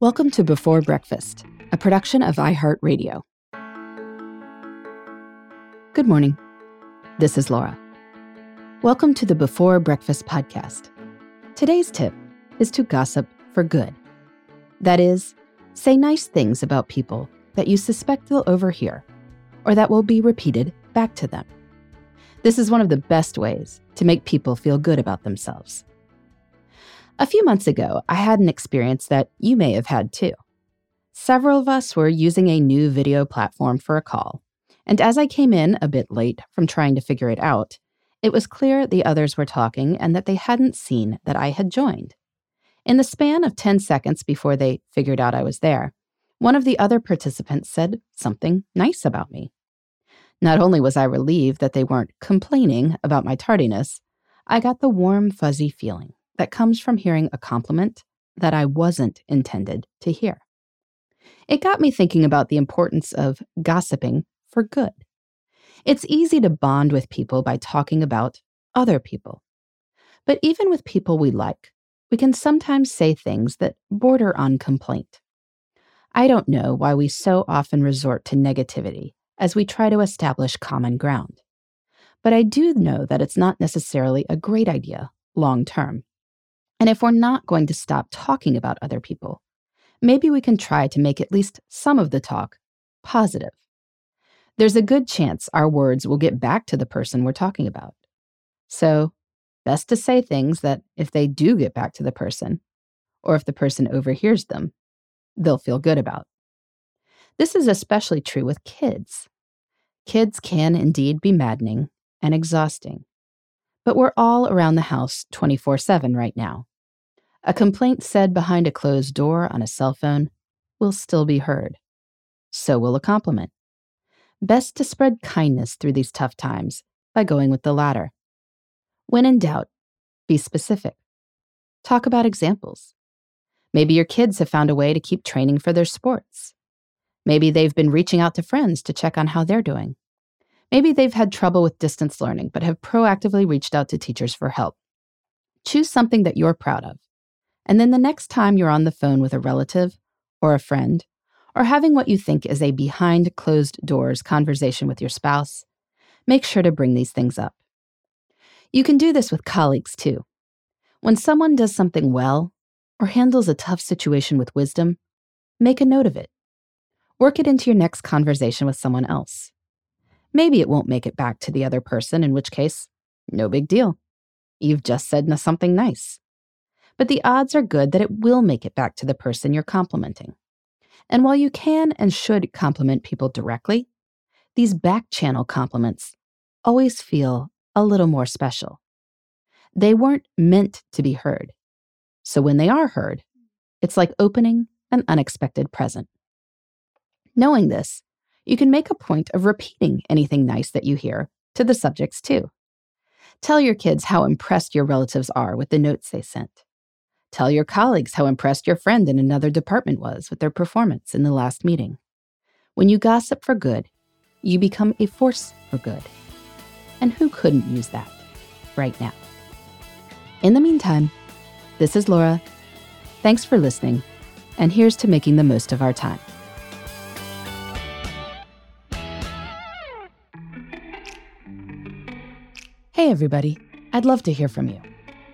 Welcome to Before Breakfast, a production of iHeartRadio. Good morning. This is Laura. Welcome to the Before Breakfast podcast. Today's tip is to gossip for good. That is, say nice things about people that you suspect they'll overhear or that will be repeated back to them. This is one of the best ways to make people feel good about themselves. A few months ago, I had an experience that you may have had too. Several of us were using a new video platform for a call, and as I came in a bit late from trying to figure it out, it was clear the others were talking and that they hadn't seen that I had joined. In the span of 10 seconds before they figured out I was there, one of the other participants said something nice about me. Not only was I relieved that they weren't complaining about my tardiness, I got the warm, fuzzy feeling that comes from hearing a compliment that I wasn't intended to hear. It got me thinking about the importance of gossiping for good. It's easy to bond with people by talking about other people. But even with people we like, we can sometimes say things that border on complaint. I don't know why we so often resort to negativity as we try to establish common ground. But I do know that it's not necessarily a great idea long term. And if we're not going to stop talking about other people, maybe we can try to make at least some of the talk positive. There's a good chance our words will get back to the person we're talking about. So, best to say things that if they do get back to the person, or if the person overhears them, they'll feel good about. This is especially true with kids. Kids can indeed be maddening and exhausting, but we're all around the house 24 7 right now. A complaint said behind a closed door on a cell phone will still be heard. So will a compliment. Best to spread kindness through these tough times by going with the latter. When in doubt, be specific. Talk about examples. Maybe your kids have found a way to keep training for their sports. Maybe they've been reaching out to friends to check on how they're doing. Maybe they've had trouble with distance learning but have proactively reached out to teachers for help. Choose something that you're proud of and then the next time you're on the phone with a relative or a friend, or having what you think is a behind closed doors conversation with your spouse, make sure to bring these things up. You can do this with colleagues too. When someone does something well or handles a tough situation with wisdom, make a note of it. Work it into your next conversation with someone else. Maybe it won't make it back to the other person, in which case, no big deal. You've just said something nice but the odds are good that it will make it back to the person you're complimenting. And while you can and should compliment people directly, these back channel compliments always feel a little more special. They weren't meant to be heard. So when they are heard, it's like opening an unexpected present. Knowing this, you can make a point of repeating anything nice that you hear to the subjects too. Tell your kids how impressed your relatives are with the notes they sent. Tell your colleagues how impressed your friend in another department was with their performance in the last meeting. When you gossip for good, you become a force for good. And who couldn't use that right now? In the meantime, this is Laura. Thanks for listening, and here's to making the most of our time. Hey, everybody. I'd love to hear from you.